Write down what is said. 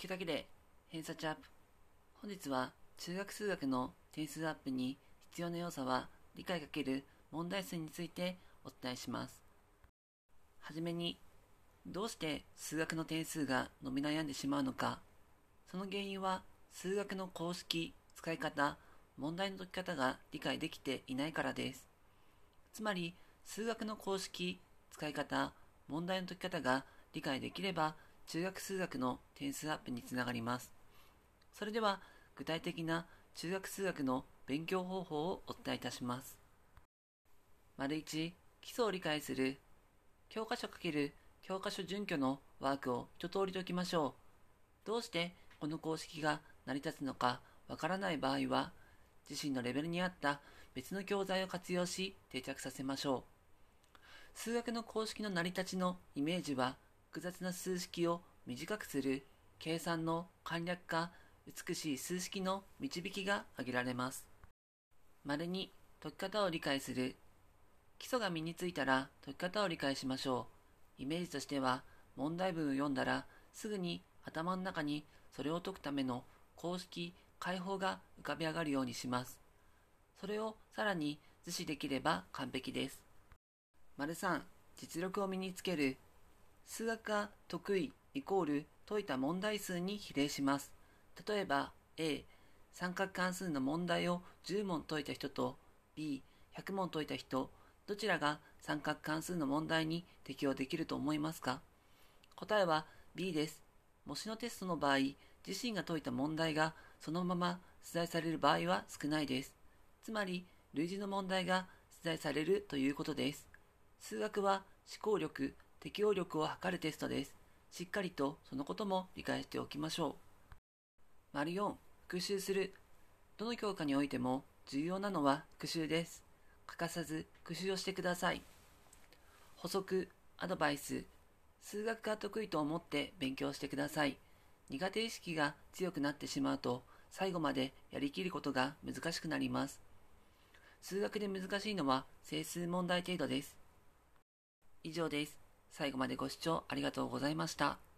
聞くだけで偏差値アップ。本日は中学数学の点数アップに必要な要素は理解×問題数についてお伝えします。はじめに、どうして数学の点数が伸び悩んでしまうのか。その原因は数学の公式、使い方、問題の解き方が理解できていないからです。つまり、数学の公式、使い方、問題の解き方が理解できれば、中学数学の点数アップにつながります。それでは、具体的な中学数学の勉強方法をお伝えいたします。丸1、基礎を理解する。教科書×教科書準拠のワークを一通り解きましょう。どうしてこの公式が成り立つのかわからない場合は、自身のレベルに合った別の教材を活用し定着させましょう。数学の公式の成り立ちのイメージは、複雑な数式を短くする計算の簡略化、美しい数式の導きが挙げられます。丸に解き方を理解する。基礎が身についたら解き方を理解しましょう。イメージとしては、問題文を読んだらすぐに頭の中にそれを解くための公式、解法が浮かび上がるようにします。それをさらに図示できれば完璧です。丸3、実力を身につける。数学が得意イコール解いた問題数に比例します。例えば A、三角関数の問題を10問解いた人と B、100問解いた人、どちらが三角関数の問題に適用できると思いますか？答えは B です。模試のテストの場合、自身が解いた問題がそのまま出題される場合は少ないです。つまり、類似の問題が出題されるということです。数学は思考力、適応力を測るテストです。しっかりとそのことも理解しておきましょう。丸4、復習する。どの教科においても重要なのは復習です。欠かさず復習をしてください。補足、アドバイス、数学が得意と思って勉強してください。苦手意識が強くなってしまうと、最後までやりきることが難しくなります。数学で難しいのは整数問題程度です。以上です。最後までご視聴ありがとうございました。